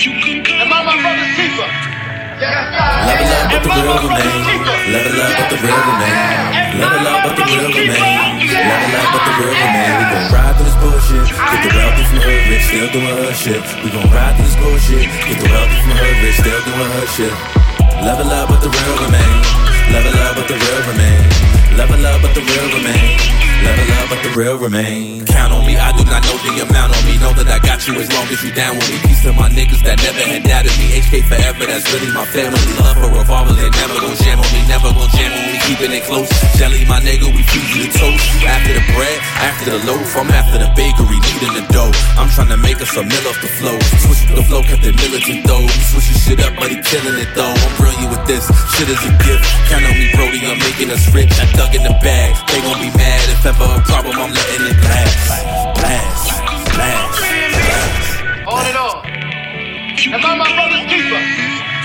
And my brother Tifa. Level up with the real name. Level up with the real name. Level up with the real name. Level up with the real name. We gon' ride through this bullshit. Get the wealthy from her rich, still doing her shit. We gon' ride through this bullshit. Get the wealthy from her rich, still doing her shit. Level up with the real remain. Level up with the real remain. Level up with the real remain. Level up with the real remain. Count on me, I do not know the amount on me. Got you as long as you down with me. Peace to my niggas that never had doubted me. HK forever, that's really my family. Love for revolvers, they never gon' jam on me, never gon' jam on me. Keeping it close. Jelly, my nigga, we feed you the toast. After the bread, after the loaf, I'm after the bakery, needing the dough. I'm trying to make us a meal off the flow. Switch the flow, kept it militant though. Switching shit up, but he killing it though. I'm brilliant with this, shit is a gift. Count on me, Brody, I'm making us rich. I dug in the bag, they gon' be mad if ever a problem. I'm Am I my brother's keeper?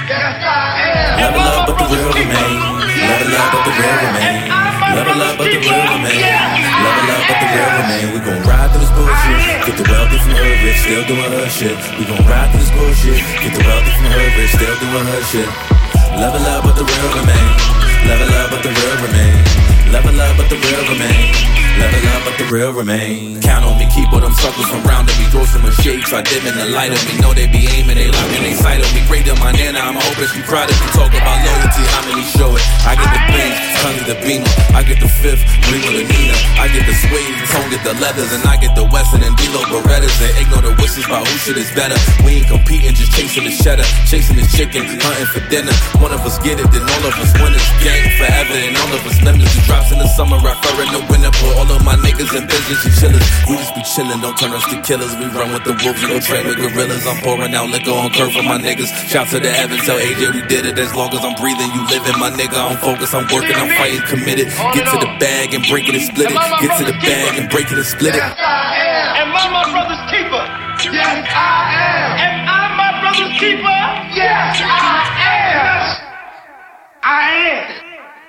Yes, I am. Level up, but the real remain. Level up, but the real remain. Level up, but the real remain. Level up, but the real remain. We gon' ride through this bullshit. Get the wealthy from her rich, still doing her shit. We gon' ride through this bullshit. Get the wealthy from her rich, still doing her shit. Level up, but the real remain. Level up, but the real remain. Level up, but the real remain. Level up, but the real remain. Count on me, keep all them suckers from round me. Throw some shades, I dim in the light of me. Know they be aiming, they locking, they sight of me. Great to my nana, I'm hoping she proud of me. Talk about loyalty, how many show it? I get the Benz, Tony the Beamer. I get the fifth, Remo the leathers, and I get the Western and D-Lo Berettas. They ignore the wishes about who shit is better. We ain't competing, just chasing the cheddar, chasing the chicken, hunting for dinner. One of us get it, then all of us win it. Gang forever, and all of us limits. It drops in the summer, I fur in the winter. For all of my niggas in business and chillers. We just be chillin', don't turn us to killers. We run with the wolves, we go train with gorillas. I'm pouring out liquor on curve for my niggas. Shout to the Evans, tell AJ we did it. As long as I'm breathing, you living, my nigga. I'm focused, I'm working, I'm fighting, committed. Get to the bag and break it and split it. Get to the bag and break it could split it. Yes, I am. Am I my brother's keeper? Yes, I am. Am I my brother's keeper? Yes, I am. I am.